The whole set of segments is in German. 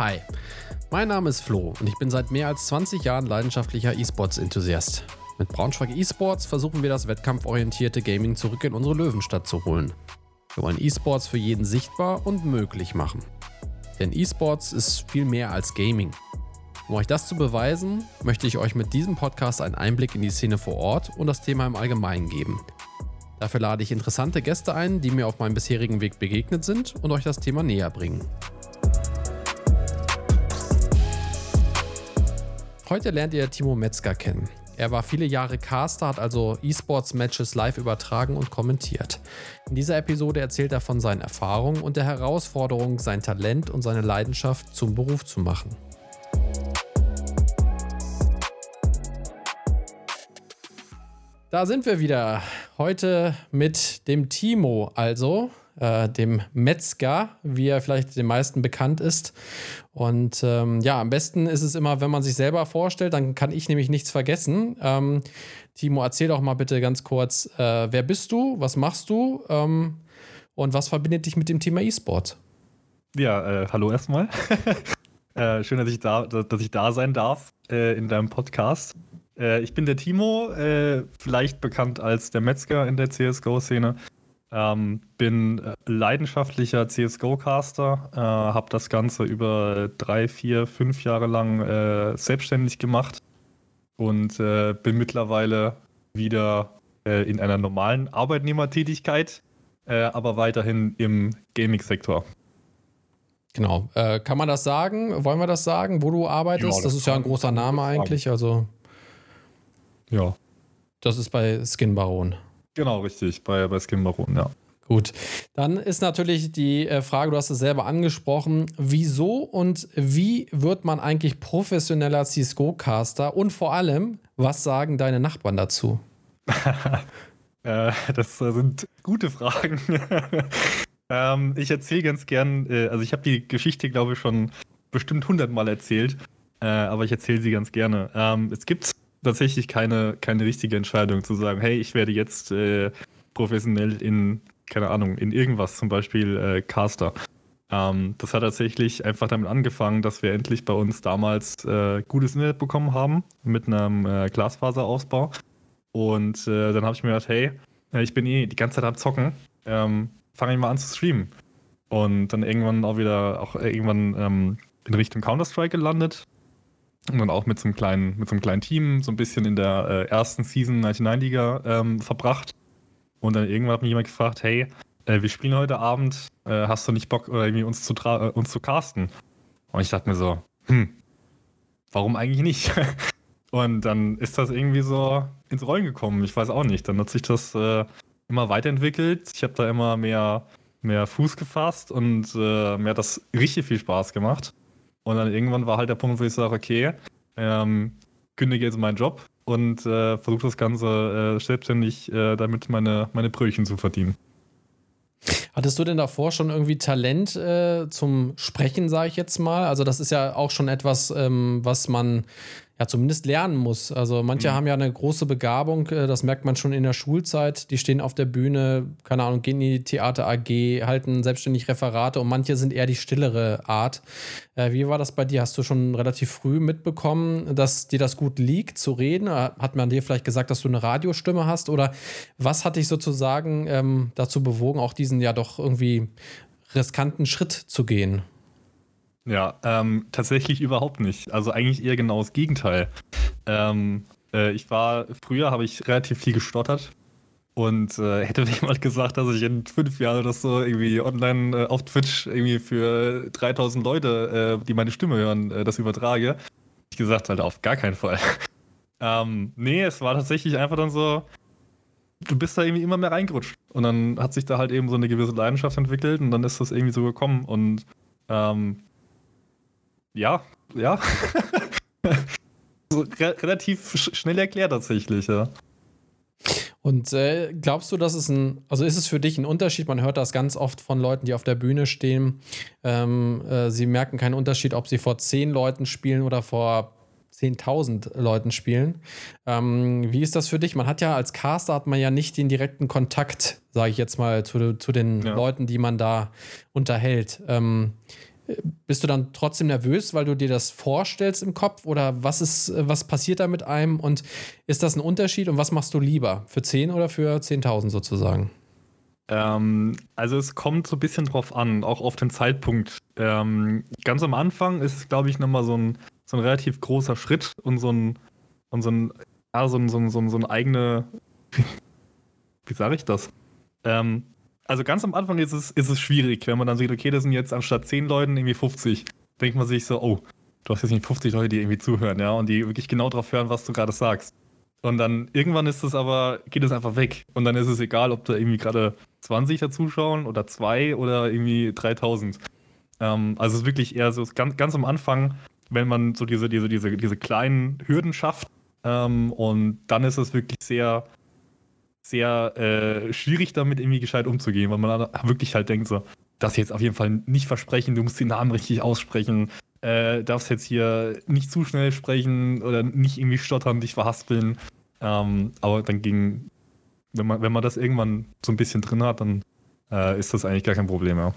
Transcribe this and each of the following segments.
Hi, mein Name ist Flo und ich bin seit mehr als 20 Jahren leidenschaftlicher E-Sports-Enthusiast. Mit Braunschweig E-Sports versuchen wir das wettkampforientierte Gaming zurück in unsere Löwenstadt zu holen. Wir wollen E-Sports für jeden sichtbar und möglich machen. Denn E-Sports ist viel mehr als Gaming. Um euch das zu beweisen, möchte ich euch mit diesem Podcast einen Einblick in die Szene vor Ort und das Thema im Allgemeinen geben. Dafür lade ich interessante Gäste ein, die mir auf meinem bisherigen Weg begegnet sind und euch das Thema näher bringen. Heute lernt ihr Timo Metzger kennen. Er war viele Jahre Caster, hat also E-Sports-Matches live übertragen und kommentiert. In dieser Episode erzählt er von seinen Erfahrungen und der Herausforderung, sein Talent und seine Leidenschaft zum Beruf zu machen. Da sind wir wieder. Heute mit dem Timo, also äh, dem Metzger, wie er vielleicht den meisten bekannt ist. Und ähm, ja, am besten ist es immer, wenn man sich selber vorstellt, dann kann ich nämlich nichts vergessen. Ähm, Timo, erzähl doch mal bitte ganz kurz, äh, wer bist du, was machst du ähm, und was verbindet dich mit dem Thema E-Sport? Ja, äh, hallo erstmal. Äh, schön, dass ich, da, dass ich da sein darf äh, in deinem Podcast. Äh, ich bin der Timo, vielleicht bekannt als der Metzger in der CSGO-Szene. Ähm, bin äh, leidenschaftlicher CSGO-Caster, äh, habe das Ganze über drei, vier, fünf Jahre lang äh, selbstständig gemacht und äh, bin mittlerweile wieder äh, in einer normalen Arbeitnehmertätigkeit, äh, aber weiterhin im Gaming-Sektor. Genau. kann man das sagen? Wollen wir das sagen, wo du arbeitest? Ja, das, das ist ja ein großer Name eigentlich. Also. Ja. Das ist bei Skin Baron. Genau, richtig, bei, bei Skin Baron, ja. Gut, dann ist natürlich die äh, Frage, du hast es selber angesprochen, wieso und wie wird man eigentlich professioneller CSGO-Caster und vor allem, was sagen deine Nachbarn dazu? äh, das sind gute Fragen. ähm, ich erzähle ganz gern, äh, also ich habe die Geschichte, glaube ich, schon bestimmt hundertmal erzählt, äh, aber ich erzähle sie ganz gerne. Ähm, es gibt tatsächlich keine, keine richtige Entscheidung zu sagen, hey, ich werde jetzt äh, professionell in, keine Ahnung, in irgendwas, zum Beispiel äh, Caster. Ähm, das hat tatsächlich einfach damit angefangen, dass wir endlich bei uns damals äh, gutes Internet bekommen haben mit einem äh, Glasfaserausbau. Und äh, dann habe ich mir gedacht, hey, äh, ich bin eh die ganze Zeit am Zocken, ähm, fange ich mal an zu streamen. Und dann irgendwann auch wieder, auch irgendwann ähm, in Richtung Counter-Strike gelandet, und dann auch mit so einem kleinen, mit so einem kleinen Team so ein bisschen in der äh, ersten Season 99-Liga ähm, verbracht. Und dann irgendwann hat mich jemand gefragt, hey, äh, wir spielen heute Abend, äh, hast du nicht Bock, irgendwie uns zu, äh, uns zu casten? Und ich dachte mir so, hm, warum eigentlich nicht? und dann ist das irgendwie so ins Rollen gekommen. Ich weiß auch nicht. Dann hat sich das äh, immer weiterentwickelt. Ich habe da immer mehr, mehr Fuß gefasst und äh, mir hat das richtig viel Spaß gemacht. Und dann irgendwann war halt der Punkt, wo ich sage, okay, ähm, kündige jetzt meinen Job und äh, versuche das Ganze äh, selbstständig äh, damit meine, meine Brötchen zu verdienen. Hattest du denn davor schon irgendwie Talent äh, zum Sprechen, sage ich jetzt mal? Also das ist ja auch schon etwas, ähm, was man ja zumindest lernen muss. Also manche mhm. haben ja eine große Begabung, äh, das merkt man schon in der Schulzeit. Die stehen auf der Bühne, keine Ahnung, gehen in die Theater AG, halten selbstständig Referate und manche sind eher die stillere Art. Äh, wie war das bei dir? Hast du schon relativ früh mitbekommen, dass dir das gut liegt zu reden? Äh, hat man dir vielleicht gesagt, dass du eine Radiostimme hast? Oder was hat dich sozusagen ähm, dazu bewogen, auch diesen ja doch irgendwie riskanten Schritt zu gehen? Ja, ähm, tatsächlich überhaupt nicht. Also eigentlich eher genau das Gegenteil. Ähm, äh, ich war, früher habe ich relativ viel gestottert und äh, hätte mir jemand gesagt, dass ich in fünf Jahren oder so irgendwie online äh, auf Twitch irgendwie für 3000 Leute, äh, die meine Stimme hören, äh, das übertrage, ich gesagt, halt auf gar keinen Fall. ähm, nee, es war tatsächlich einfach dann so, du bist da irgendwie immer mehr reingerutscht. Und dann hat sich da halt eben so eine gewisse Leidenschaft entwickelt und dann ist das irgendwie so gekommen. Und ähm, ja, ja. so, re relativ sch schnell erklärt tatsächlich, ja. Und äh, glaubst du, dass es ein, also ist es für dich ein Unterschied? Man hört das ganz oft von Leuten, die auf der Bühne stehen. Ähm, äh, sie merken keinen Unterschied, ob sie vor zehn Leuten spielen oder vor 10.000 Leuten spielen. Ähm, wie ist das für dich? Man hat ja als Caster hat man ja nicht den direkten Kontakt, sage ich jetzt mal, zu, zu den ja. Leuten, die man da unterhält. Ähm, bist du dann trotzdem nervös, weil du dir das vorstellst im Kopf? Oder was ist, was passiert da mit einem? Und ist das ein Unterschied? Und was machst du lieber? Für 10 oder für 10.000 sozusagen? Ähm, also es kommt so ein bisschen drauf an, auch auf den Zeitpunkt. Ähm, ganz am Anfang ist es, glaube ich, nochmal so ein, so ein relativ großer Schritt und so ein, und so ein, ja, so ein, so ein, so ein, so ein eigene, wie sage ich das? Ähm, also ganz am Anfang ist es, ist es schwierig, wenn man dann sieht, okay, das sind jetzt anstatt 10 Leuten irgendwie 50. Denkt man sich so, oh, du hast jetzt nicht 50 Leute, die irgendwie zuhören, ja, und die wirklich genau drauf hören, was du gerade sagst. Und dann irgendwann ist es aber, geht es einfach weg. Und dann ist es egal, ob da irgendwie gerade 20 da zuschauen oder zwei oder irgendwie 3000. Ähm, also es ist wirklich eher so ganz, ganz am Anfang, wenn man so diese, diese, diese, diese kleinen Hürden schafft. Ähm, und dann ist es wirklich sehr, sehr äh, schwierig, damit irgendwie gescheit umzugehen, weil man wirklich halt denkt so, das jetzt auf jeden Fall nicht versprechen, du musst den Namen richtig aussprechen, äh, darfst jetzt hier nicht zu schnell sprechen oder nicht irgendwie stottern, dich verhaspeln. Ähm, aber dann ging, wenn man, wenn man das irgendwann so ein bisschen drin hat, dann äh, ist das eigentlich gar kein Problem mehr.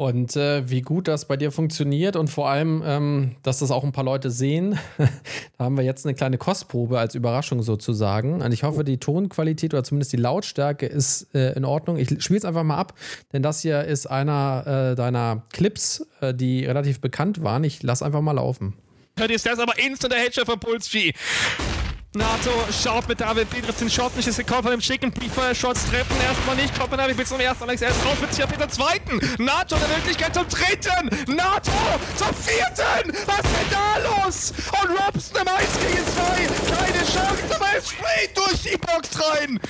Und äh, wie gut das bei dir funktioniert und vor allem, ähm, dass das auch ein paar Leute sehen. da haben wir jetzt eine kleine Kostprobe als Überraschung sozusagen. Und ich hoffe, die Tonqualität oder zumindest die Lautstärke ist äh, in Ordnung. Ich spiele es einfach mal ab, denn das hier ist einer äh, deiner Clips, äh, die relativ bekannt waren. Ich lasse einfach mal laufen. Hört ihr das aber instant der Headshot von Puls G. Nato schaut mit David Petrus den Shot nicht, ist gekommen von dem schicken Beefer. Shots treffen erstmal nicht. Kommt David bis zum ersten. Alex erst raus mit Peter zweiten. Nato in der Möglichkeit zum dritten. Nato zum vierten. Was ist denn da los? Und Robson im 1 gegen 2. Keine Chance, aber es springt durch die Box rein.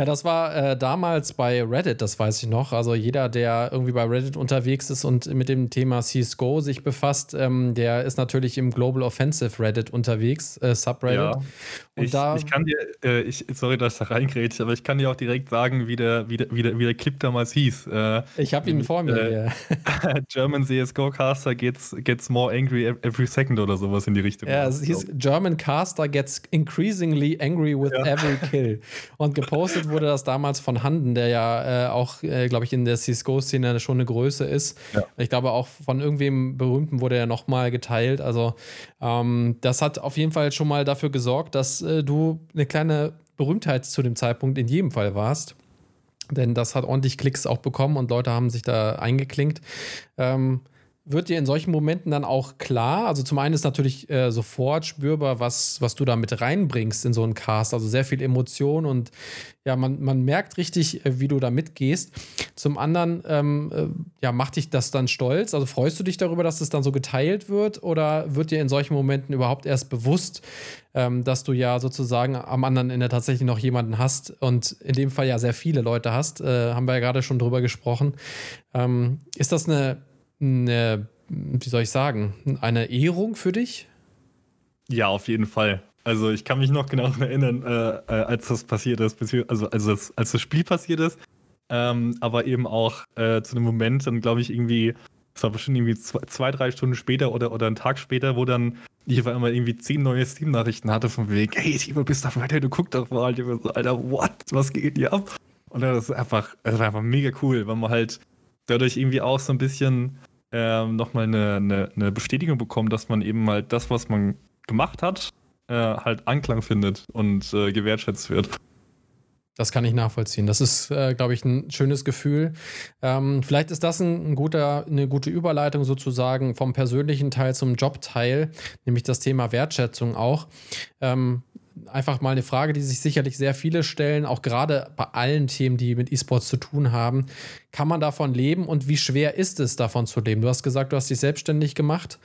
Ja, das war äh, damals bei Reddit, das weiß ich noch. Also jeder, der irgendwie bei Reddit unterwegs ist und mit dem Thema CSGO sich befasst, ähm, der ist natürlich im Global Offensive Reddit unterwegs, äh, Subreddit. Ja. Und ich, da, ich kann dir, äh, ich, sorry, dass ich da reingrätsche, aber ich kann dir auch direkt sagen, wie der, wie der, wie der, wie der Clip damals hieß. Äh, ich habe ihn vor mir. Äh, German CSGO Caster gets, gets more angry every second oder sowas in die Richtung. Ja, es hieß German Caster gets increasingly angry with ja. every kill. Und gepostet wurde das damals von Handen, der ja äh, auch, äh, glaube ich, in der CSGO-Szene schon eine Größe ist. Ja. Ich glaube, auch von irgendwem Berühmten wurde er nochmal geteilt. Also, ähm, das hat auf jeden Fall schon mal dafür gesorgt, dass äh, du eine kleine Berühmtheit zu dem Zeitpunkt in jedem Fall warst. Denn das hat ordentlich Klicks auch bekommen und Leute haben sich da eingeklinkt. Ähm, wird dir in solchen Momenten dann auch klar? Also zum einen ist natürlich äh, sofort spürbar, was, was du da mit reinbringst in so einen Cast. Also sehr viel Emotion und ja, man, man merkt richtig, äh, wie du da mitgehst. Zum anderen, ähm, äh, ja, macht dich das dann stolz? Also freust du dich darüber, dass es dann so geteilt wird? Oder wird dir in solchen Momenten überhaupt erst bewusst, ähm, dass du ja sozusagen am anderen Ende tatsächlich noch jemanden hast und in dem Fall ja sehr viele Leute hast? Äh, haben wir ja gerade schon drüber gesprochen. Ähm, ist das eine eine, wie soll ich sagen, eine Ehrung für dich? Ja, auf jeden Fall. Also ich kann mich noch genau erinnern, äh, äh, als das passiert ist, also als das, als das Spiel passiert ist, ähm, aber eben auch äh, zu einem Moment, dann glaube ich irgendwie, es war bestimmt irgendwie zwei, zwei, drei Stunden später oder, oder einen Tag später, wo dann ich auf einmal irgendwie zehn neue Steam-Nachrichten hatte vom Weg, hey Timo, bist du weiter, du guckst doch mal, ich so, Alter, what, was geht hier ab? Und das ist einfach, das war einfach mega cool, weil man halt dadurch irgendwie auch so ein bisschen ähm, nochmal eine, eine, eine, Bestätigung bekommen, dass man eben halt das, was man gemacht hat, äh, halt Anklang findet und äh, gewertschätzt wird. Das kann ich nachvollziehen. Das ist, äh, glaube ich, ein schönes Gefühl. Ähm, vielleicht ist das ein, ein, guter, eine gute Überleitung sozusagen vom persönlichen Teil zum Jobteil, nämlich das Thema Wertschätzung auch. Ähm, einfach mal eine Frage, die sich sicherlich sehr viele stellen, auch gerade bei allen Themen, die mit E-Sports zu tun haben. Kann man davon leben und wie schwer ist es, davon zu leben? Du hast gesagt, du hast dich selbstständig gemacht.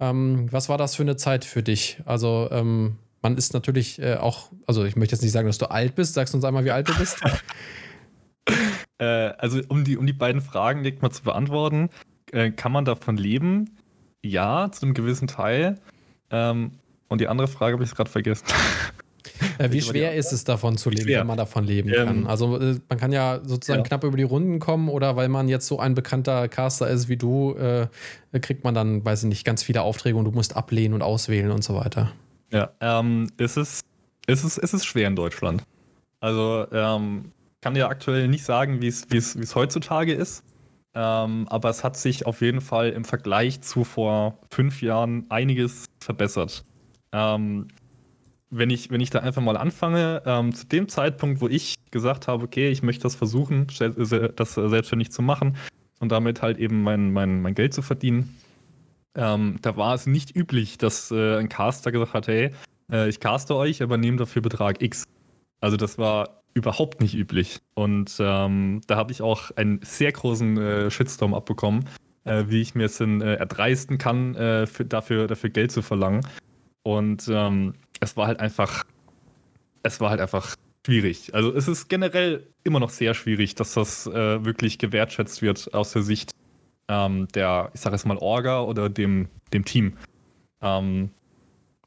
Ähm, was war das für eine Zeit für dich? Also, ähm, man ist natürlich äh, auch, also ich möchte jetzt nicht sagen, dass du alt bist. Sagst uns einmal, wie alt du bist? äh, also, um die, um die beiden Fragen direkt mal zu beantworten, äh, kann man davon leben? Ja, zu einem gewissen Teil. Ähm, und die andere Frage habe ich gerade vergessen. Äh, wie schwer ist es davon zu leben, schwer. wenn man davon leben ähm, kann? Also äh, man kann ja sozusagen ja. knapp über die Runden kommen oder weil man jetzt so ein bekannter Caster ist wie du, äh, kriegt man dann, weiß ich nicht, ganz viele Aufträge und du musst ablehnen und auswählen und so weiter. Ja, ähm, ist es, ist es, ist es schwer in Deutschland. Also ähm, kann ja aktuell nicht sagen, wie es heutzutage ist. Ähm, aber es hat sich auf jeden Fall im Vergleich zu vor fünf Jahren einiges verbessert. Ähm, wenn, ich, wenn ich da einfach mal anfange, ähm, zu dem Zeitpunkt, wo ich gesagt habe, okay, ich möchte das versuchen, das selbstständig zu machen und damit halt eben mein, mein, mein Geld zu verdienen, ähm, da war es nicht üblich, dass äh, ein Caster gesagt hat, hey, äh, ich caste euch, aber nehme dafür Betrag X. Also das war überhaupt nicht üblich. Und ähm, da habe ich auch einen sehr großen äh, Shitstorm abbekommen, äh, wie ich mir es denn äh, erdreisten kann, äh, für, dafür, dafür Geld zu verlangen. Und ähm, es war halt einfach, es war halt einfach schwierig. Also es ist generell immer noch sehr schwierig, dass das äh, wirklich gewertschätzt wird aus der Sicht ähm, der, ich sage jetzt mal, Orga oder dem, dem Team. Ähm,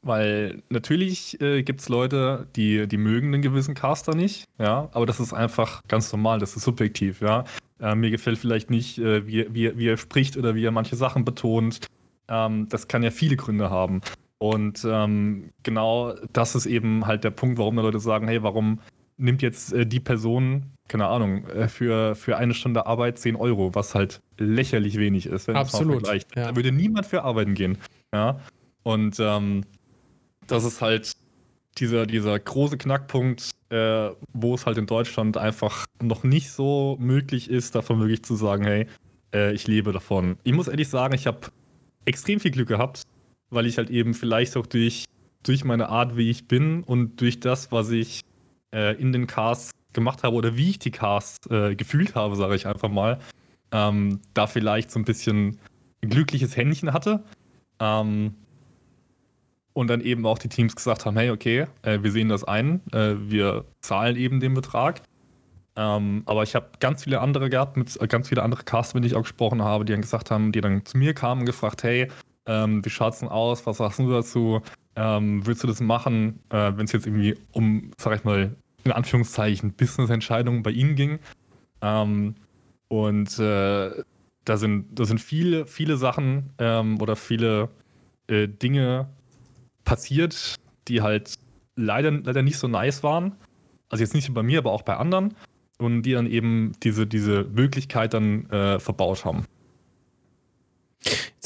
weil natürlich äh, gibt es Leute, die, die mögen einen gewissen Caster nicht, ja, aber das ist einfach ganz normal, das ist subjektiv, ja. Äh, mir gefällt vielleicht nicht, äh, wie, wie, wie er spricht oder wie er manche Sachen betont. Ähm, das kann ja viele Gründe haben. Und ähm, genau das ist eben halt der Punkt, warum da Leute sagen, hey, warum nimmt jetzt äh, die Person, keine Ahnung, äh, für, für eine Stunde Arbeit 10 Euro, was halt lächerlich wenig ist. Absolut. Ja. Da würde niemand für arbeiten gehen. Ja. Und ähm, das ist halt dieser, dieser große Knackpunkt, äh, wo es halt in Deutschland einfach noch nicht so möglich ist, davon wirklich zu sagen, hey, äh, ich lebe davon. Ich muss ehrlich sagen, ich habe extrem viel Glück gehabt, weil ich halt eben vielleicht auch durch, durch meine Art, wie ich bin und durch das, was ich äh, in den Casts gemacht habe oder wie ich die Casts äh, gefühlt habe, sage ich einfach mal, ähm, da vielleicht so ein bisschen ein glückliches Händchen hatte. Ähm, und dann eben auch die Teams gesagt haben, hey, okay, äh, wir sehen das ein, äh, wir zahlen eben den Betrag. Ähm, aber ich habe ganz viele andere gehabt, mit äh, ganz viele andere Casts, mit denen ich auch gesprochen habe, die dann gesagt haben, die dann zu mir kamen und gefragt, hey, ähm, wie schaut's denn aus? Was sagst du dazu? Ähm, willst du das machen, äh, wenn es jetzt irgendwie um, sag ich mal, in Anführungszeichen Business-Entscheidungen bei ihnen ging? Ähm, und äh, da sind, da sind viele, viele Sachen ähm, oder viele äh, Dinge passiert, die halt leider, leider nicht so nice waren. Also jetzt nicht nur bei mir, aber auch bei anderen. Und die dann eben diese, diese Möglichkeit dann äh, verbaut haben.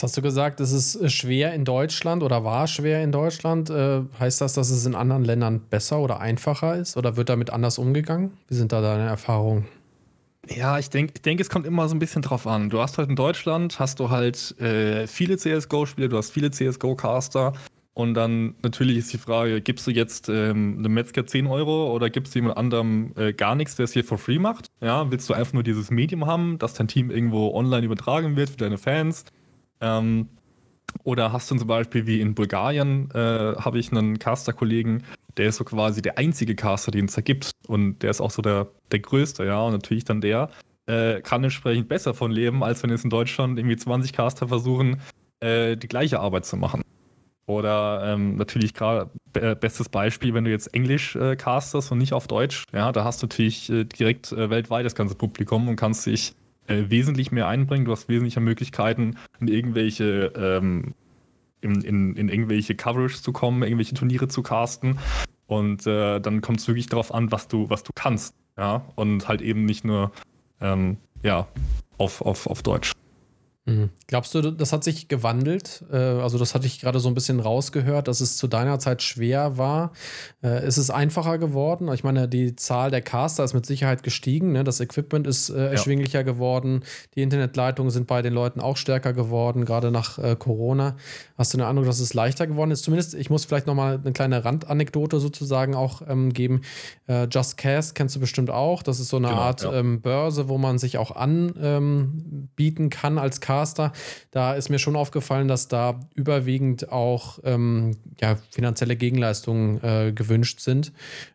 Jetzt hast du gesagt, es ist äh, schwer in Deutschland oder war schwer in Deutschland. Äh, heißt das, dass es in anderen Ländern besser oder einfacher ist? Oder wird damit anders umgegangen? Wie sind da deine Erfahrungen? Ja, ich denke, ich denk, es kommt immer so ein bisschen drauf an. Du hast halt in Deutschland, hast du halt äh, viele CSGO-Spieler, du hast viele CSGO-Caster. Und dann natürlich ist die Frage, gibst du jetzt ähm, einem Metzger 10 Euro oder gibst du jemand anderem äh, gar nichts, der es hier for free macht? Ja, willst du einfach nur dieses Medium haben, dass dein Team irgendwo online übertragen wird für deine Fans? Ähm, oder hast du zum Beispiel wie in Bulgarien, äh, habe ich einen Caster-Kollegen, der ist so quasi der einzige Caster, den es da gibt. Und der ist auch so der, der größte, ja. Und natürlich dann der äh, kann entsprechend besser von leben, als wenn jetzt in Deutschland irgendwie 20 Caster versuchen, äh, die gleiche Arbeit zu machen. Oder ähm, natürlich gerade äh, bestes Beispiel, wenn du jetzt Englisch äh, castest und nicht auf Deutsch, ja, da hast du natürlich äh, direkt äh, weltweit das ganze Publikum und kannst dich äh, wesentlich mehr einbringen. Du hast wesentlich mehr Möglichkeiten, in irgendwelche, ähm, in, in, in, irgendwelche Coverage zu kommen, irgendwelche Turniere zu casten. Und äh, dann kommt es wirklich darauf an, was du, was du kannst. Ja, und halt eben nicht nur ähm, ja, auf, auf, auf Deutsch. Mhm. Glaubst du, das hat sich gewandelt? Äh, also, das hatte ich gerade so ein bisschen rausgehört, dass es zu deiner Zeit schwer war. Äh, ist es einfacher geworden? Ich meine, die Zahl der Caster ist mit Sicherheit gestiegen. Ne? Das Equipment ist äh, erschwinglicher ja. geworden. Die Internetleitungen sind bei den Leuten auch stärker geworden, gerade nach Corona. Hast du eine Ahnung, dass es leichter geworden ist? Zumindest, ich muss vielleicht nochmal eine kleine Randanekdote sozusagen auch ähm, geben. Just Cast kennst du bestimmt auch. Das ist so eine genau, Art ja. ähm, Börse, wo man sich auch anbieten ähm, kann als Caster Caster, da ist mir schon aufgefallen, dass da überwiegend auch ähm, ja, finanzielle Gegenleistungen äh, gewünscht sind.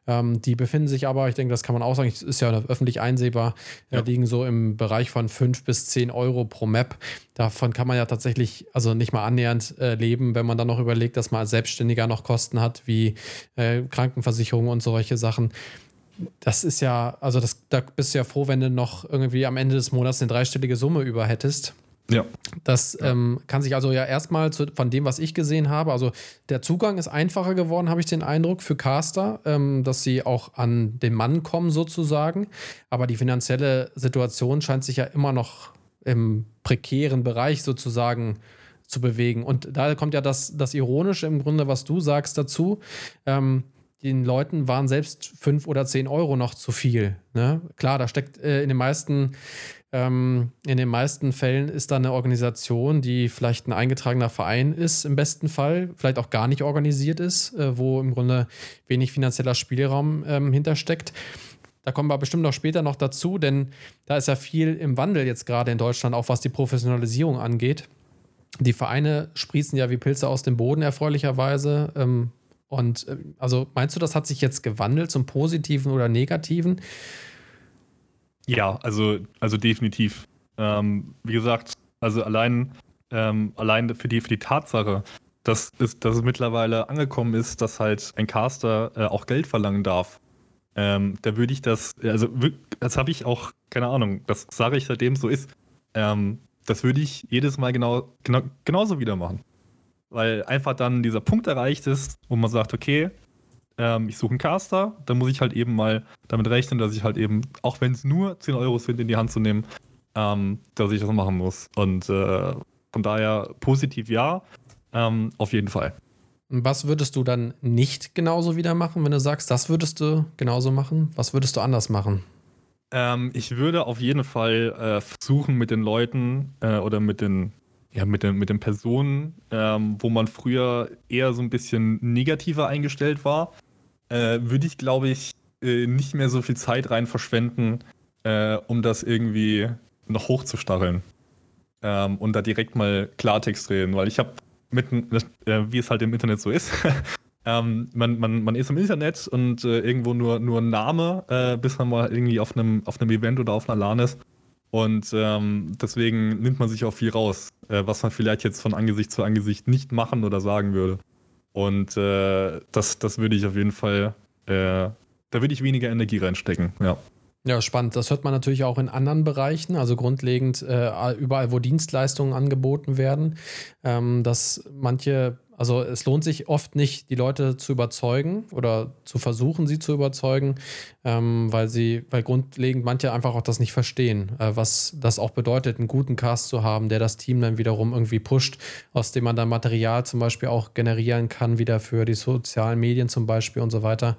Ähm, die befinden sich aber, ich denke, das kann man auch sagen, ist ja öffentlich einsehbar, äh, ja. liegen so im Bereich von 5 bis 10 Euro pro Map. Davon kann man ja tatsächlich also nicht mal annähernd äh, leben, wenn man dann noch überlegt, dass man als Selbstständiger noch Kosten hat, wie äh, Krankenversicherung und solche Sachen das ist ja, also das, da bist du ja froh, wenn du noch irgendwie am Ende des Monats eine dreistellige Summe über hättest. Ja. Das ähm, kann sich also ja erstmal zu, von dem, was ich gesehen habe, also der Zugang ist einfacher geworden, habe ich den Eindruck, für Caster, ähm, dass sie auch an den Mann kommen sozusagen. Aber die finanzielle Situation scheint sich ja immer noch im prekären Bereich sozusagen zu bewegen. Und da kommt ja das, das Ironische im Grunde, was du sagst dazu. Ähm, den Leuten waren selbst fünf oder zehn Euro noch zu viel. Ne? Klar, da steckt äh, in den meisten ähm, in den meisten Fällen ist da eine Organisation, die vielleicht ein eingetragener Verein ist, im besten Fall, vielleicht auch gar nicht organisiert ist, äh, wo im Grunde wenig finanzieller Spielraum ähm, hintersteckt. Da kommen wir bestimmt noch später noch dazu, denn da ist ja viel im Wandel jetzt gerade in Deutschland, auch was die Professionalisierung angeht. Die Vereine sprießen ja wie Pilze aus dem Boden, erfreulicherweise. Ähm, und äh, also meinst du, das hat sich jetzt gewandelt zum Positiven oder Negativen? Ja, also, also definitiv. Ähm, wie gesagt, also allein, ähm, allein für die, für die Tatsache, dass es, dass es mittlerweile angekommen ist, dass halt ein Caster äh, auch Geld verlangen darf. Ähm, da würde ich das, also das habe ich auch, keine Ahnung, das sage ich seitdem so ist. Ähm, das würde ich jedes Mal genau, genau, genauso wieder machen. Weil einfach dann dieser Punkt erreicht ist, wo man sagt, okay, ähm, ich suche einen Caster, dann muss ich halt eben mal damit rechnen, dass ich halt eben, auch wenn es nur 10 Euro sind, in die Hand zu nehmen, ähm, dass ich das machen muss. Und äh, von daher positiv ja, ähm, auf jeden Fall. Was würdest du dann nicht genauso wieder machen, wenn du sagst, das würdest du genauso machen? Was würdest du anders machen? Ähm, ich würde auf jeden Fall äh, versuchen, mit den Leuten äh, oder mit den, ja, mit den, mit den Personen, ähm, wo man früher eher so ein bisschen negativer eingestellt war, äh, würde ich, glaube ich, äh, nicht mehr so viel Zeit rein verschwenden, äh, um das irgendwie noch hochzustacheln. Ähm, und da direkt mal Klartext reden, weil ich habe mitten, äh, wie es halt im Internet so ist, ähm, man, man, man ist im Internet und äh, irgendwo nur, ein Name, äh, bis man mal irgendwie auf einem, auf einem Event oder auf einer LAN ist. Und ähm, deswegen nimmt man sich auch viel raus, äh, was man vielleicht jetzt von Angesicht zu Angesicht nicht machen oder sagen würde. Und äh, das, das würde ich auf jeden Fall, äh, da würde ich weniger Energie reinstecken, ja. Ja, spannend. Das hört man natürlich auch in anderen Bereichen, also grundlegend äh, überall, wo Dienstleistungen angeboten werden, ähm, dass manche also es lohnt sich oft nicht, die Leute zu überzeugen oder zu versuchen, sie zu überzeugen, ähm, weil sie, weil grundlegend manche einfach auch das nicht verstehen, äh, was das auch bedeutet, einen guten Cast zu haben, der das Team dann wiederum irgendwie pusht, aus dem man dann Material zum Beispiel auch generieren kann, wieder für die sozialen Medien zum Beispiel und so weiter.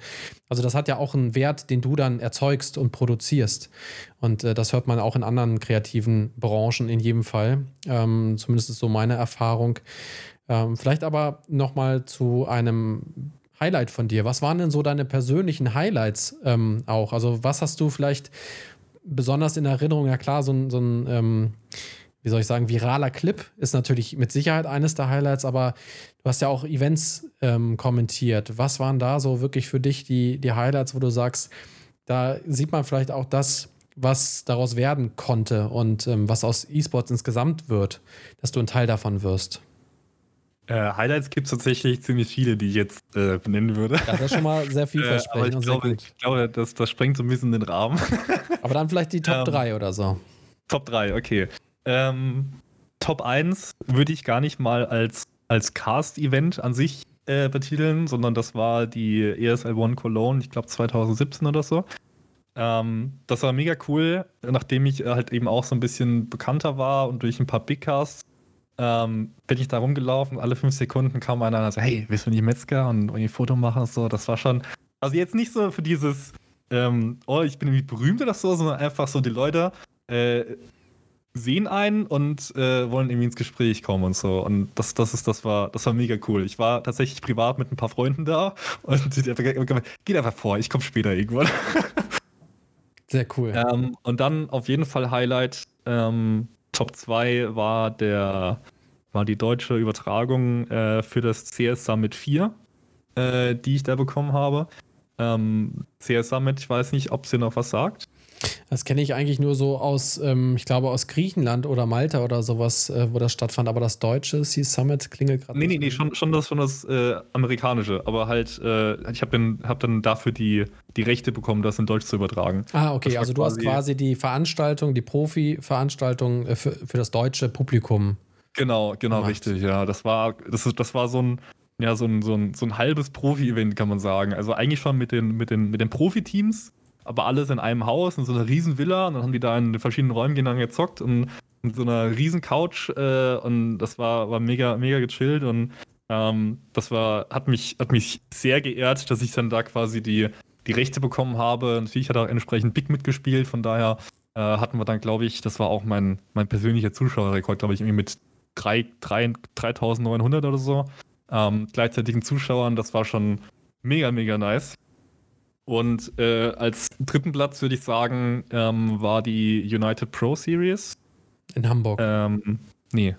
Also das hat ja auch einen Wert, den du dann erzeugst und produzierst. Und äh, das hört man auch in anderen kreativen Branchen in jedem Fall. Ähm, zumindest ist so meine Erfahrung. Ähm, vielleicht aber nochmal zu einem Highlight von dir. Was waren denn so deine persönlichen Highlights ähm, auch? Also, was hast du vielleicht besonders in Erinnerung? Ja, klar, so ein, so ein ähm, wie soll ich sagen, viraler Clip ist natürlich mit Sicherheit eines der Highlights, aber du hast ja auch Events ähm, kommentiert. Was waren da so wirklich für dich die, die Highlights, wo du sagst, da sieht man vielleicht auch das, was daraus werden konnte und ähm, was aus E-Sports insgesamt wird, dass du ein Teil davon wirst? Äh, Highlights gibt es tatsächlich ziemlich viele, die ich jetzt äh, benennen würde. Ja, das ist schon mal sehr vielversprechend äh, ich, glaube, ich glaube, das, das sprengt so ein bisschen den Rahmen. aber dann vielleicht die Top ähm, 3 oder so. Top 3, okay. Ähm, Top 1 würde ich gar nicht mal als, als Cast-Event an sich äh, betiteln, sondern das war die ESL One Cologne, ich glaube 2017 oder so. Ähm, das war mega cool, nachdem ich halt eben auch so ein bisschen bekannter war und durch ein paar Big Casts ähm, bin ich da rumgelaufen. Alle fünf Sekunden kam einer und so, hey, willst du nicht Metzger und irgendwie ein Foto machen und so. Das war schon, also jetzt nicht so für dieses, ähm, oh, ich bin irgendwie berühmt oder so, sondern einfach so die Leute äh, sehen einen und äh, wollen irgendwie ins Gespräch kommen und so. Und das, das ist, das war, das war mega cool. Ich war tatsächlich privat mit ein paar Freunden da und die haben gesagt, geht einfach vor, ich komme später irgendwann. Sehr cool. Ähm, und dann auf jeden Fall Highlight. Ähm, Top 2 war der war die deutsche Übertragung äh, für das CS Summit 4, äh, die ich da bekommen habe. Ähm, CS Summit, ich weiß nicht, ob sie noch was sagt. Das kenne ich eigentlich nur so aus, ähm, ich glaube, aus Griechenland oder Malta oder sowas, äh, wo das stattfand. Aber das deutsche Sea Summit klingelt gerade. Nee, nee, nee, schon, schon das, schon das äh, amerikanische. Aber halt, äh, ich habe dann, hab dann dafür die, die Rechte bekommen, das in Deutsch zu übertragen. Ah, okay. Also du hast quasi die Veranstaltung, die Profi-Veranstaltung äh, für, für das deutsche Publikum. Genau, genau, gemacht. richtig, ja. Das war, das, das war so ein, ja, so ein, so ein, so ein halbes Profi-Event, kann man sagen. Also eigentlich schon mit den, mit den, mit den Profiteams aber alles in einem Haus, in so einer riesen Villa. Und dann haben die da in verschiedenen Räumen gegeneinander gezockt und mit so einer riesen Couch äh, und das war, war mega, mega gechillt und ähm, das war, hat mich, hat mich sehr geehrt, dass ich dann da quasi die, die Rechte bekommen habe. Natürlich hat er auch entsprechend Big mitgespielt, von daher äh, hatten wir dann, glaube ich, das war auch mein, mein persönlicher Zuschauerrekord, glaube ich, irgendwie mit 3, 3, 3900 oder so ähm, gleichzeitigen Zuschauern. Das war schon mega, mega nice. Und äh, als dritten Platz würde ich sagen, ähm, war die United Pro Series. In Hamburg. Ähm, nee.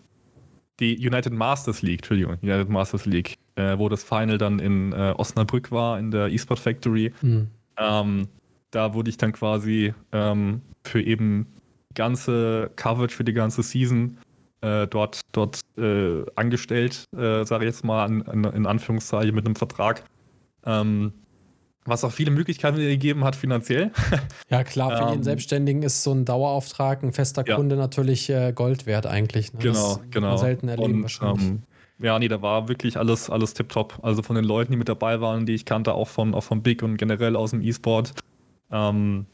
Die United Masters League, Entschuldigung, United Masters League, äh, wo das Final dann in äh, Osnabrück war, in der eSport Factory. Mhm. Ähm, da wurde ich dann quasi ähm, für eben ganze Coverage für die ganze Season äh, dort, dort äh, angestellt, äh, sage ich jetzt mal an, an, in Anführungszeichen mit einem Vertrag. Ähm, was auch viele Möglichkeiten gegeben hat finanziell. Ja, klar, für jeden ähm, Selbstständigen ist so ein Dauerauftrag, ein fester ja. Kunde natürlich äh, Gold wert eigentlich. Ne? Genau, das genau. selten erleben Und, wahrscheinlich. Ähm, ja, nee, da war wirklich alles, alles tipptopp. Also von den Leuten, die mit dabei waren, die ich kannte, auch von, auch von Big und generell aus dem E-Sport. Ähm,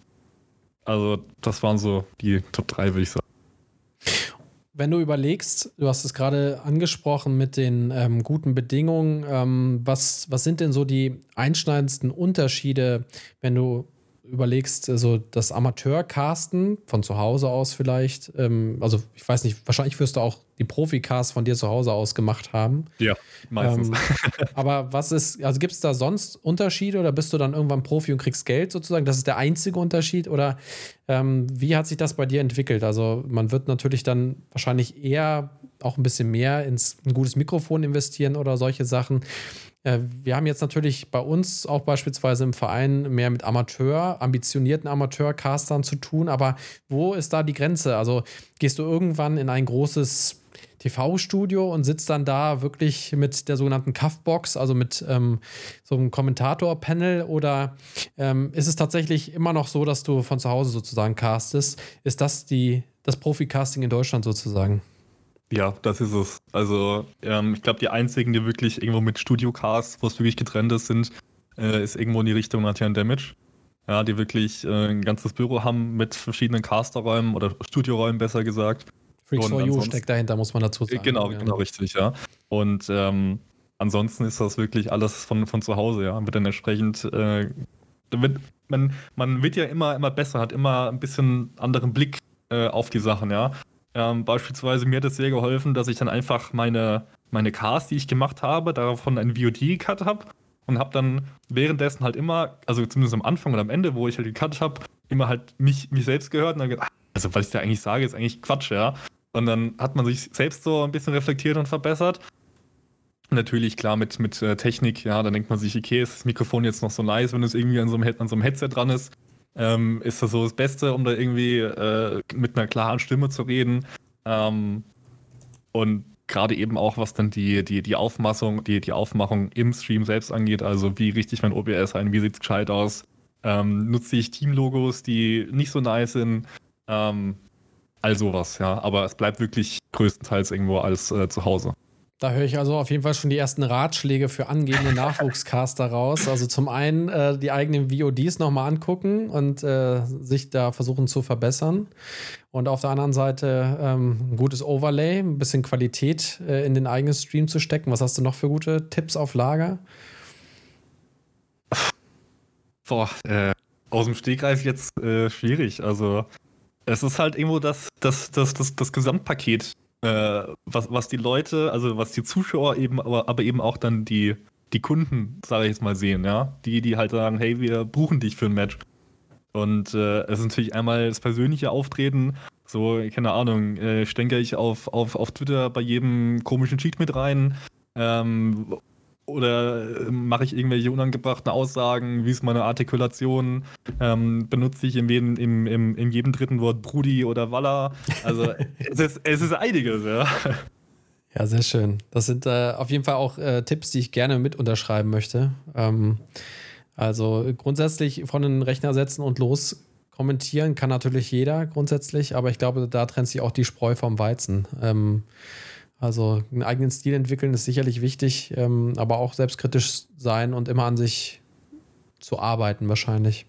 also, das waren so die Top 3, würde ich sagen wenn du überlegst, du hast es gerade angesprochen mit den ähm, guten Bedingungen, ähm, was, was sind denn so die einschneidendsten Unterschiede, wenn du überlegst, also das Amateur-Casten von zu Hause aus vielleicht, ähm, also ich weiß nicht, wahrscheinlich wirst du auch die Profi-Cast von dir zu Hause aus gemacht haben. Ja, meistens. Ähm, aber was ist, also gibt es da sonst Unterschiede oder bist du dann irgendwann Profi und kriegst Geld sozusagen? Das ist der einzige Unterschied oder ähm, wie hat sich das bei dir entwickelt? Also man wird natürlich dann wahrscheinlich eher auch ein bisschen mehr ins ein gutes Mikrofon investieren oder solche Sachen. Äh, wir haben jetzt natürlich bei uns auch beispielsweise im Verein mehr mit Amateur, ambitionierten Amateurcastern zu tun, aber wo ist da die Grenze? Also gehst du irgendwann in ein großes TV-Studio und sitzt dann da wirklich mit der sogenannten Cuffbox, also mit ähm, so einem Kommentator-Panel oder ähm, ist es tatsächlich immer noch so, dass du von zu Hause sozusagen castest? Ist das die, das Profi-Casting in Deutschland sozusagen? Ja, das ist es. Also, ähm, ich glaube, die einzigen, die wirklich irgendwo mit Studio-Cast, wo es wirklich getrennt ist, sind, äh, ist irgendwo in die Richtung Natian Damage. Ja, die wirklich äh, ein ganzes Büro haben mit verschiedenen Casterräumen oder Studioräumen, besser gesagt. Freaks for You steckt dahinter, muss man dazu sagen. Genau, ja. genau, richtig, ja. Und ähm, ansonsten ist das wirklich alles von, von zu Hause, ja. Wird dann entsprechend, äh, wird, man, man wird ja immer, immer besser, hat immer ein bisschen anderen Blick äh, auf die Sachen, ja. Ähm, beispielsweise mir hat es sehr geholfen, dass ich dann einfach meine, meine Cars, die ich gemacht habe, davon ein VOD cut habe und habe dann währenddessen halt immer, also zumindest am Anfang und am Ende, wo ich halt gecuttet habe, immer halt mich, mich selbst gehört und dann gedacht, also was ich da eigentlich sage, ist eigentlich Quatsch, ja. Und dann hat man sich selbst so ein bisschen reflektiert und verbessert. Natürlich, klar, mit, mit äh, Technik, ja, dann denkt man sich, okay, ist das Mikrofon jetzt noch so nice, wenn es irgendwie an so einem, an so einem Headset dran ist ähm, ist das so das Beste, um da irgendwie äh, mit einer klaren Stimme zu reden. Ähm, und gerade eben auch, was dann die, die, die Aufmachung, die, die Aufmachung im Stream selbst angeht, also wie richtig mein OBS ein, wie sieht es gescheit aus, ähm, nutze ich Teamlogos, die nicht so nice sind, ähm, all sowas, ja. Aber es bleibt wirklich größtenteils irgendwo alles äh, zu Hause. Da höre ich also auf jeden Fall schon die ersten Ratschläge für angehende Nachwuchscaster raus. Also zum einen äh, die eigenen VODs nochmal angucken und äh, sich da versuchen zu verbessern. Und auf der anderen Seite ähm, ein gutes Overlay, ein bisschen Qualität äh, in den eigenen Stream zu stecken. Was hast du noch für gute Tipps auf Lager? Boah, äh, aus dem Stegreif jetzt äh, schwierig. Also es ist halt irgendwo das, das, das, das, das Gesamtpaket äh, was, was die Leute, also was die Zuschauer eben, aber, aber eben auch dann die, die Kunden, sage ich jetzt mal, sehen, ja. Die, die halt sagen, hey, wir buchen dich für ein Match. Und äh, es ist natürlich einmal das persönliche Auftreten, so, keine Ahnung, äh, stänke ich auf, auf, auf Twitter bei jedem komischen Cheat mit rein. Ähm, oder äh, mache ich irgendwelche unangebrachten Aussagen? Wie ist meine Artikulation? Ähm, benutze ich in jedem, im, im, in jedem dritten Wort Brudi oder Walla? Also es, ist, es ist einiges, ja. Ja, sehr schön. Das sind äh, auf jeden Fall auch äh, Tipps, die ich gerne mit unterschreiben möchte. Ähm, also grundsätzlich von den Rechner setzen und los kommentieren kann natürlich jeder grundsätzlich, aber ich glaube, da trennt sich auch die Spreu vom Weizen. Ähm, also einen eigenen Stil entwickeln ist sicherlich wichtig, ähm, aber auch selbstkritisch sein und immer an sich zu arbeiten wahrscheinlich.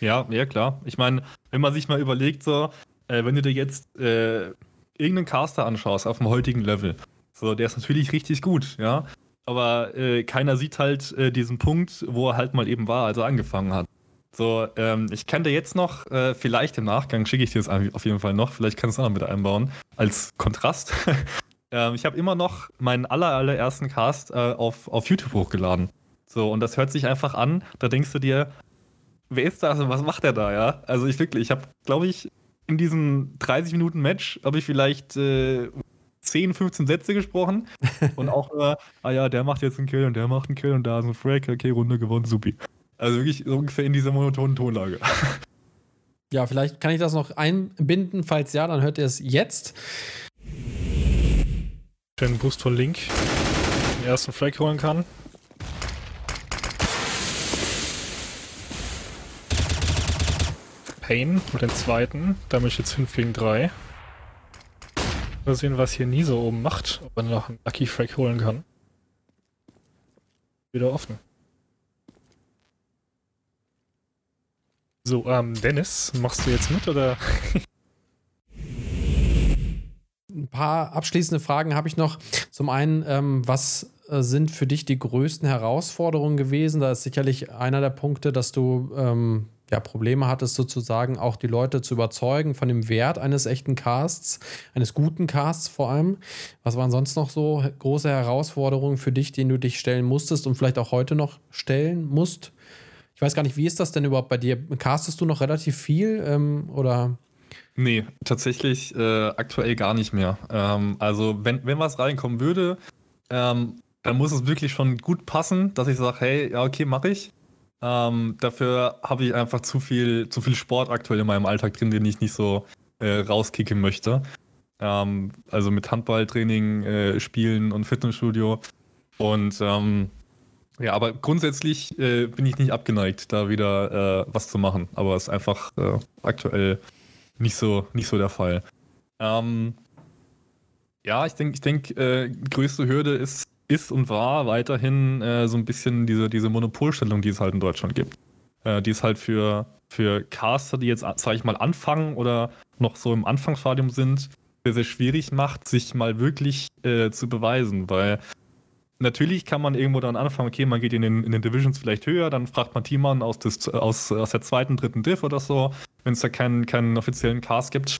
Ja, ja klar. Ich meine, wenn man sich mal überlegt, so, äh, wenn du dir jetzt äh, irgendeinen Caster anschaust auf dem heutigen Level, so, der ist natürlich richtig gut, ja. Aber äh, keiner sieht halt äh, diesen Punkt, wo er halt mal eben war, als er angefangen hat. So, ähm, ich kann dir jetzt noch, äh, vielleicht im Nachgang schicke ich dir das auf jeden Fall noch, vielleicht kannst du auch noch mit einbauen, als Kontrast. Ähm, ich habe immer noch meinen aller, allerersten Cast äh, auf, auf YouTube hochgeladen. So, und das hört sich einfach an, da denkst du dir, wer ist das und was macht er da, ja? Also ich wirklich, ich habe, glaube ich, in diesem 30 Minuten Match habe ich vielleicht äh, 10, 15 Sätze gesprochen und auch immer, ah ja, der macht jetzt einen Kill und der macht einen Kill und da ist ein Frag, okay, Runde gewonnen, supi. Also wirklich ungefähr in dieser monotonen Tonlage. Ja, vielleicht kann ich das noch einbinden. Falls ja, dann hört ihr es jetzt. Schönen Boost von Link. Den ersten Flag holen kann. Pain und den zweiten. Damit jetzt 5 gegen 3. Mal sehen, was hier nie so oben macht. Ob man noch einen Lucky Frag holen kann. Wieder offen. So, ähm, Dennis, machst du jetzt mit oder? Ein paar abschließende Fragen habe ich noch. Zum einen, ähm, was äh, sind für dich die größten Herausforderungen gewesen? Da ist sicherlich einer der Punkte, dass du ähm, ja, Probleme hattest, sozusagen auch die Leute zu überzeugen von dem Wert eines echten Casts, eines guten Casts vor allem. Was waren sonst noch so große Herausforderungen für dich, denen du dich stellen musstest und vielleicht auch heute noch stellen musst? Ich weiß gar nicht, wie ist das denn überhaupt bei dir? Castest du noch relativ viel ähm, oder? Nee, tatsächlich äh, aktuell gar nicht mehr. Ähm, also, wenn, wenn was reinkommen würde, ähm, dann muss es wirklich schon gut passen, dass ich sage, hey, ja, okay, mache ich. Ähm, dafür habe ich einfach zu viel, zu viel Sport aktuell in meinem Alltag drin, den ich nicht so äh, rauskicken möchte. Ähm, also mit Handballtraining, äh, Spielen und Fitnessstudio. Und ähm, ja, aber grundsätzlich äh, bin ich nicht abgeneigt, da wieder äh, was zu machen. Aber es ist einfach äh, aktuell nicht so, nicht so der Fall. Ähm, ja, ich denke, ich denk, äh, größte Hürde ist, ist und war weiterhin äh, so ein bisschen diese, diese Monopolstellung, die es halt in Deutschland gibt. Äh, die es halt für, für Caster, die jetzt, sage ich mal, anfangen oder noch so im Anfangsstadium sind, sehr, sehr schwierig macht, sich mal wirklich äh, zu beweisen, weil natürlich kann man irgendwo dann anfangen, okay, man geht in den, in den Divisions vielleicht höher, dann fragt man Teamern aus, des, aus, aus der zweiten, dritten Div oder so, wenn es da keinen, keinen offiziellen Cast gibt.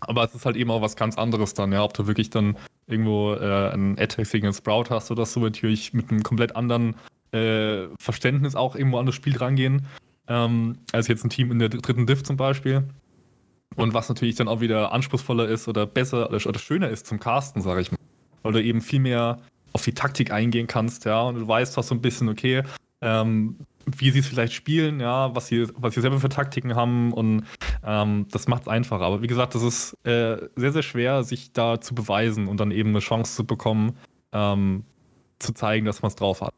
Aber es ist halt eben auch was ganz anderes dann, ja, ob du wirklich dann irgendwo äh, einen Attack gegen einen Sprout hast oder so, natürlich mit einem komplett anderen äh, Verständnis auch irgendwo an das Spiel rangehen, ähm, als jetzt ein Team in der dritten Div zum Beispiel. Und was natürlich dann auch wieder anspruchsvoller ist oder besser oder, oder schöner ist zum Casten, sage ich mal. Weil du eben viel mehr auf die Taktik eingehen kannst, ja, und du weißt was so ein bisschen, okay, ähm, wie sie es vielleicht spielen, ja, was sie, was sie selber für Taktiken haben und ähm, das macht es einfacher. Aber wie gesagt, das ist äh, sehr, sehr schwer, sich da zu beweisen und dann eben eine Chance zu bekommen, ähm, zu zeigen, dass man es drauf hat.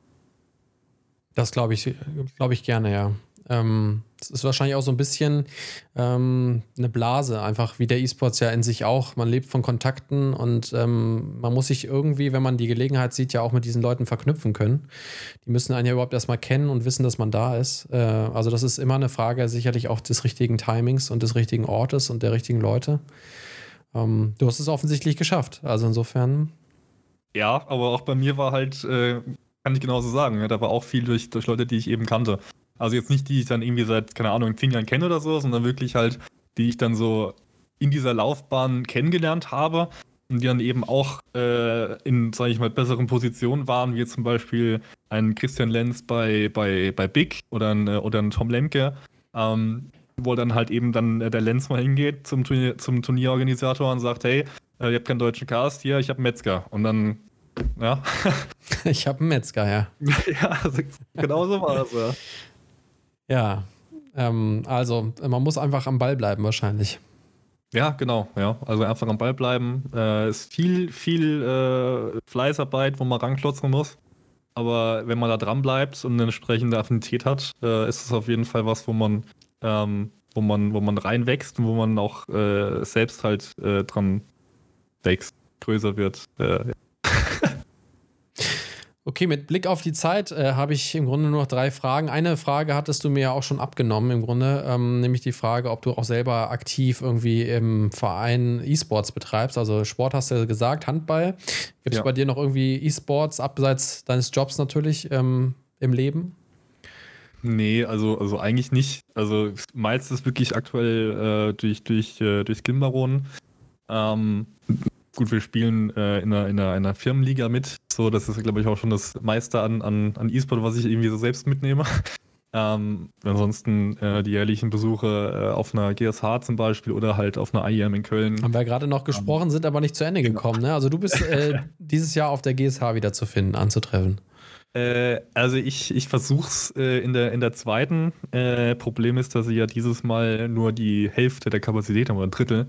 Das glaube ich, glaube ich gerne, ja. Ähm, es ist wahrscheinlich auch so ein bisschen ähm, eine Blase, einfach wie der E-Sports ja in sich auch. Man lebt von Kontakten und ähm, man muss sich irgendwie, wenn man die Gelegenheit sieht, ja auch mit diesen Leuten verknüpfen können. Die müssen einen ja überhaupt erstmal kennen und wissen, dass man da ist. Äh, also, das ist immer eine Frage sicherlich auch des richtigen Timings und des richtigen Ortes und der richtigen Leute. Ähm, du hast es offensichtlich geschafft. Also, insofern. Ja, aber auch bei mir war halt. Äh kann ich genauso sagen. Ja, da war auch viel durch, durch Leute, die ich eben kannte. Also jetzt nicht die ich dann irgendwie seit, keine Ahnung, zehn Jahren kenne oder so, sondern wirklich halt, die ich dann so in dieser Laufbahn kennengelernt habe und die dann eben auch äh, in, sage ich mal, besseren Positionen waren, wie zum Beispiel ein Christian Lenz bei, bei, bei Big oder ein, oder ein Tom Lemke, ähm, wo dann halt eben dann der Lenz mal hingeht zum, Turnier, zum Turnierorganisator und sagt, hey, äh, ihr habt keinen deutschen Cast, hier, ich habe Metzger. Und dann, ja. ich habe einen Metzger, ja. ja, also, genau so war es, ja. Ja, ähm, also man muss einfach am Ball bleiben wahrscheinlich. Ja, genau, ja. Also einfach am Ball bleiben. Äh, ist viel, viel äh, Fleißarbeit, wo man ranklotzen muss. Aber wenn man da dran bleibt und eine entsprechende Affinität hat, äh, ist es auf jeden Fall was, wo man, ähm, wo man, wo man reinwächst und wo man auch äh, selbst halt äh, dran wächst, größer wird. Äh, Okay, mit Blick auf die Zeit äh, habe ich im Grunde nur noch drei Fragen. Eine Frage hattest du mir ja auch schon abgenommen im Grunde, ähm, nämlich die Frage, ob du auch selber aktiv irgendwie im Verein E-Sports betreibst. Also Sport hast du ja gesagt, Handball. Gibt es ja. bei dir noch irgendwie E-Sports, abseits deines Jobs natürlich, ähm, im Leben? Nee, also, also eigentlich nicht. Also meistens wirklich aktuell äh, durch, durch, äh, durch Glimbaron. Ähm, gut, wir spielen äh, in, einer, in, einer, einer Firmenliga mit. So, das ist, glaube ich, auch schon das meiste an, an, an E-Sport, was ich irgendwie so selbst mitnehme. Ähm, ansonsten äh, die jährlichen Besuche äh, auf einer GSH zum Beispiel oder halt auf einer IEM in Köln. Haben wir gerade noch gesprochen, sind aber nicht zu Ende genau. gekommen. Ne? Also du bist äh, dieses Jahr auf der GSH wieder zu finden, anzutreffen. Äh, also ich, ich versuche es äh, in, der, in der zweiten. Problem ist, dass sie ja dieses Mal nur die Hälfte der Kapazität haben oder ein Drittel,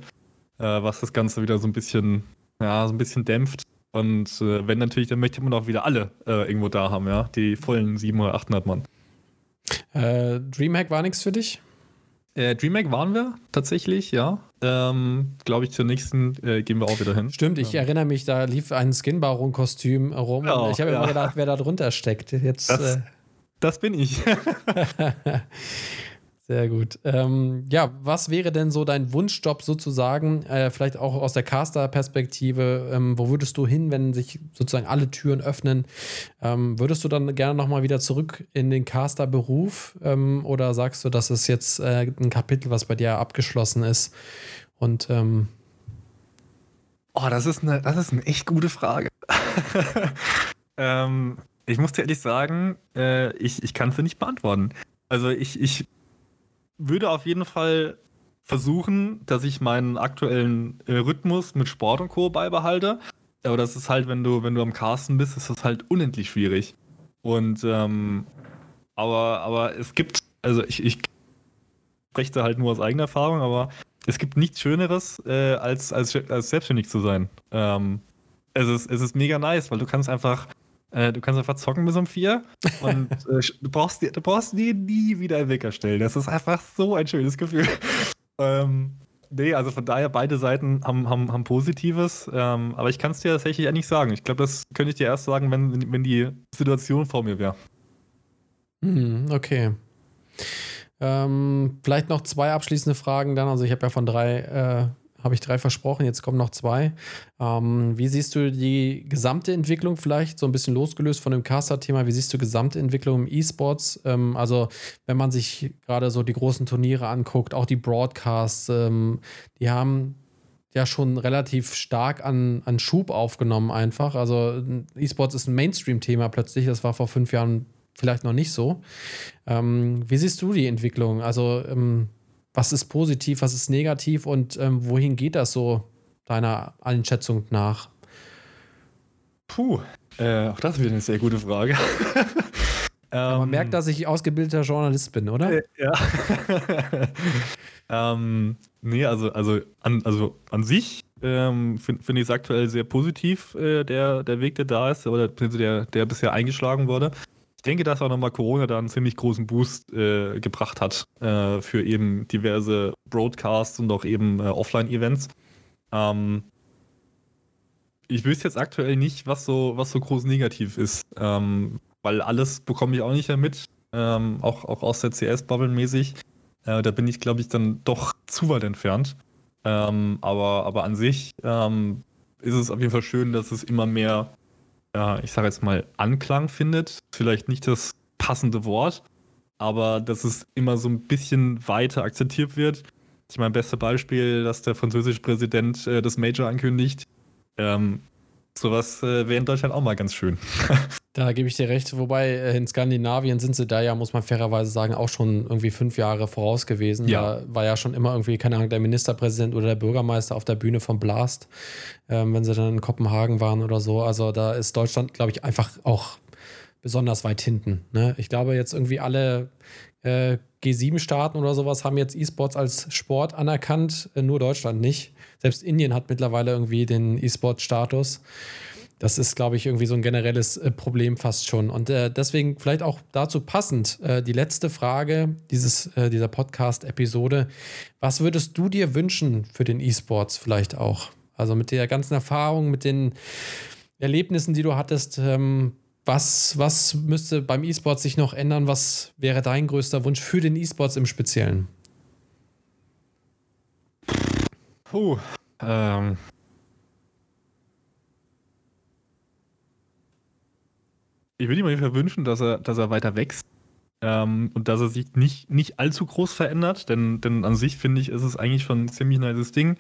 was das Ganze wieder so ein bisschen ja, so ein bisschen dämpft. Und äh, wenn natürlich, dann möchte man auch wieder alle äh, irgendwo da haben, ja, die vollen 700 oder 800 Mann. Äh, Dreamhack war nichts für dich? Äh, Dreamhack waren wir tatsächlich, ja. Ähm, Glaube ich, zur nächsten äh, gehen wir auch wieder hin. Stimmt, ich ähm. erinnere mich, da lief ein Skinbaron-Kostüm rum. Ja, ich habe ja. immer gedacht, wer da drunter steckt. Jetzt, das, äh, das bin ich. Sehr gut. Ähm, ja, was wäre denn so dein Wunschjob sozusagen, äh, vielleicht auch aus der Caster-Perspektive? Ähm, wo würdest du hin, wenn sich sozusagen alle Türen öffnen? Ähm, würdest du dann gerne nochmal wieder zurück in den Caster-Beruf? Ähm, oder sagst du, das ist jetzt äh, ein Kapitel, was bei dir abgeschlossen ist? Und ähm, Oh, das ist eine, das ist eine echt gute Frage. ähm, ich muss dir ehrlich sagen, äh, ich, ich kann dir nicht beantworten. Also ich, ich würde auf jeden Fall versuchen, dass ich meinen aktuellen äh, Rhythmus mit Sport und Co. beibehalte. Aber das ist halt, wenn du, wenn du am Casten bist, ist das halt unendlich schwierig. Und ähm, aber, aber es gibt, also ich, ich spreche da halt nur aus eigener Erfahrung, aber es gibt nichts Schöneres, äh, als, als, als selbstständig zu sein. Ähm, es, ist, es ist mega nice, weil du kannst einfach äh, du kannst einfach zocken bis um vier und äh, du brauchst, du brauchst nie, nie wieder einen Wecker stellen. Das ist einfach so ein schönes Gefühl. ähm, nee, also von daher, beide Seiten haben, haben, haben Positives. Ähm, aber ich kann es dir tatsächlich ja nicht sagen. Ich glaube, das könnte ich dir erst sagen, wenn, wenn die Situation vor mir wäre. Hm, okay. Ähm, vielleicht noch zwei abschließende Fragen dann. Also ich habe ja von drei äh, habe ich drei versprochen, jetzt kommen noch zwei. Ähm, wie siehst du die gesamte Entwicklung vielleicht, so ein bisschen losgelöst von dem Caster-Thema, wie siehst du gesamte Entwicklung im E-Sports? Ähm, also wenn man sich gerade so die großen Turniere anguckt, auch die Broadcasts, ähm, die haben ja schon relativ stark an, an Schub aufgenommen einfach. Also E-Sports ist ein Mainstream-Thema plötzlich, das war vor fünf Jahren vielleicht noch nicht so. Ähm, wie siehst du die Entwicklung? Also ähm, was ist positiv, was ist negativ und ähm, wohin geht das so deiner Einschätzung nach? Puh, äh, auch das ist wieder eine sehr gute Frage. man ähm, merkt, dass ich ausgebildeter Journalist bin, oder? Äh, ja. ähm, nee, also, also, an, also an sich ähm, finde find ich es aktuell sehr positiv, äh, der, der Weg, der da ist, oder der, der bisher eingeschlagen wurde denke, dass auch nochmal Corona da einen ziemlich großen Boost äh, gebracht hat äh, für eben diverse Broadcasts und auch eben äh, Offline-Events. Ähm, ich wüsste jetzt aktuell nicht, was so, was so groß negativ ist, ähm, weil alles bekomme ich auch nicht mehr mit, ähm, auch, auch aus der CS-Bubble mäßig. Äh, da bin ich, glaube ich, dann doch zu weit entfernt. Ähm, aber, aber an sich ähm, ist es auf jeden Fall schön, dass es immer mehr ja, ich sage jetzt mal, Anklang findet. Vielleicht nicht das passende Wort, aber dass es immer so ein bisschen weiter akzeptiert wird. Ich meine, beste Beispiel, dass der französische Präsident äh, das Major ankündigt. Ähm, sowas äh, wäre in Deutschland auch mal ganz schön. Da gebe ich dir recht. Wobei äh, in Skandinavien sind sie da ja, muss man fairerweise sagen, auch schon irgendwie fünf Jahre voraus gewesen. Ja. Da war ja schon immer irgendwie, keine Ahnung, der Ministerpräsident oder der Bürgermeister auf der Bühne vom Blast, ähm, wenn sie dann in Kopenhagen waren oder so. Also da ist Deutschland, glaube ich, einfach auch besonders weit hinten. Ne? Ich glaube, jetzt irgendwie alle äh, G7-Staaten oder sowas haben jetzt E-Sports als Sport anerkannt, äh, nur Deutschland nicht. Selbst Indien hat mittlerweile irgendwie den E-Sport-Status. Das ist, glaube ich, irgendwie so ein generelles äh, Problem fast schon. Und äh, deswegen vielleicht auch dazu passend äh, die letzte Frage dieses, äh, dieser Podcast-Episode. Was würdest du dir wünschen für den E-Sports vielleicht auch? Also mit der ganzen Erfahrung, mit den Erlebnissen, die du hattest, ähm, was, was müsste beim E-Sport sich noch ändern? Was wäre dein größter Wunsch für den E-Sports im Speziellen? Puh, ähm. Ich würde ihm auf jeden Fall wünschen, dass er, dass er weiter wächst. Ähm, und dass er sich nicht, nicht allzu groß verändert, denn, denn an sich finde ich, ist es eigentlich schon ein ziemlich nices Ding.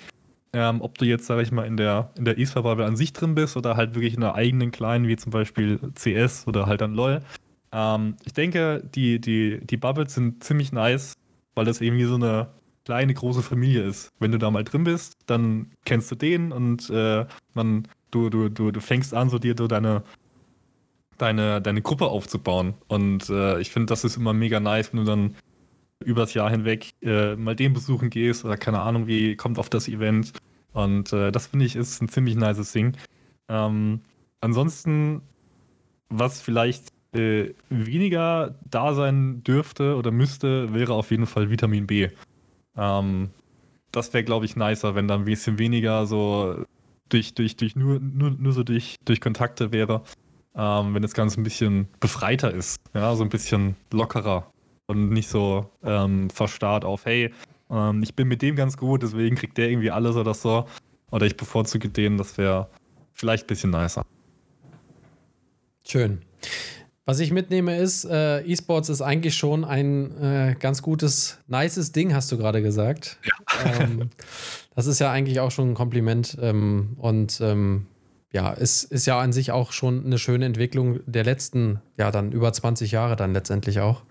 Ähm, ob du jetzt, sage ich mal, in der, in der E-Sport-Bubble an sich drin bist oder halt wirklich in einer eigenen kleinen, wie zum Beispiel CS oder halt an LOL. Ähm, ich denke, die, die, die Bubbles sind ziemlich nice, weil das irgendwie so eine kleine, große Familie ist. Wenn du da mal drin bist, dann kennst du den und äh, man, du, du, du, du fängst an, so dir so deine, deine, deine Gruppe aufzubauen. Und äh, ich finde, das ist immer mega nice, wenn du dann übers Jahr hinweg äh, mal den besuchen gehst oder keine Ahnung, wie kommt auf das Event. Und äh, das finde ich ist ein ziemlich nices Ding. Ähm, ansonsten, was vielleicht äh, weniger da sein dürfte oder müsste, wäre auf jeden Fall Vitamin B. Ähm, das wäre, glaube ich, nicer, wenn da ein bisschen weniger so durch, durch, durch nur, nur, nur so durch, durch Kontakte wäre. Ähm, wenn das Ganze ein bisschen befreiter ist, ja, so ein bisschen lockerer und nicht so ähm, verstarrt auf, hey, ähm, ich bin mit dem ganz gut, deswegen kriegt der irgendwie alles oder so. Oder ich bevorzuge den, das wäre vielleicht ein bisschen nicer. Schön. Was ich mitnehme ist, äh, E-Sports ist eigentlich schon ein äh, ganz gutes, nices Ding, hast du gerade gesagt. Ja. Ähm, das ist ja eigentlich auch schon ein Kompliment. Ähm, und ähm, ja, es ist ja an sich auch schon eine schöne Entwicklung der letzten, ja, dann über 20 Jahre dann letztendlich auch.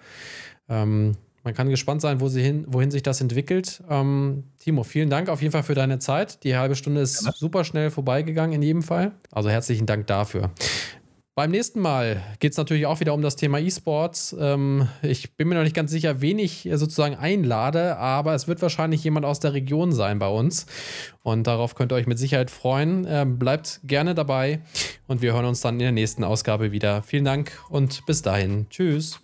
Ähm, man kann gespannt sein, wo sie hin, wohin sich das entwickelt. Ähm, Timo, vielen Dank auf jeden Fall für deine Zeit. Die halbe Stunde ist ja, super schnell vorbeigegangen in jedem Fall. Also herzlichen Dank dafür. Beim nächsten Mal geht es natürlich auch wieder um das Thema E-Sports. Ähm, ich bin mir noch nicht ganz sicher, wen ich sozusagen einlade, aber es wird wahrscheinlich jemand aus der Region sein bei uns. Und darauf könnt ihr euch mit Sicherheit freuen. Ähm, bleibt gerne dabei und wir hören uns dann in der nächsten Ausgabe wieder. Vielen Dank und bis dahin. Tschüss.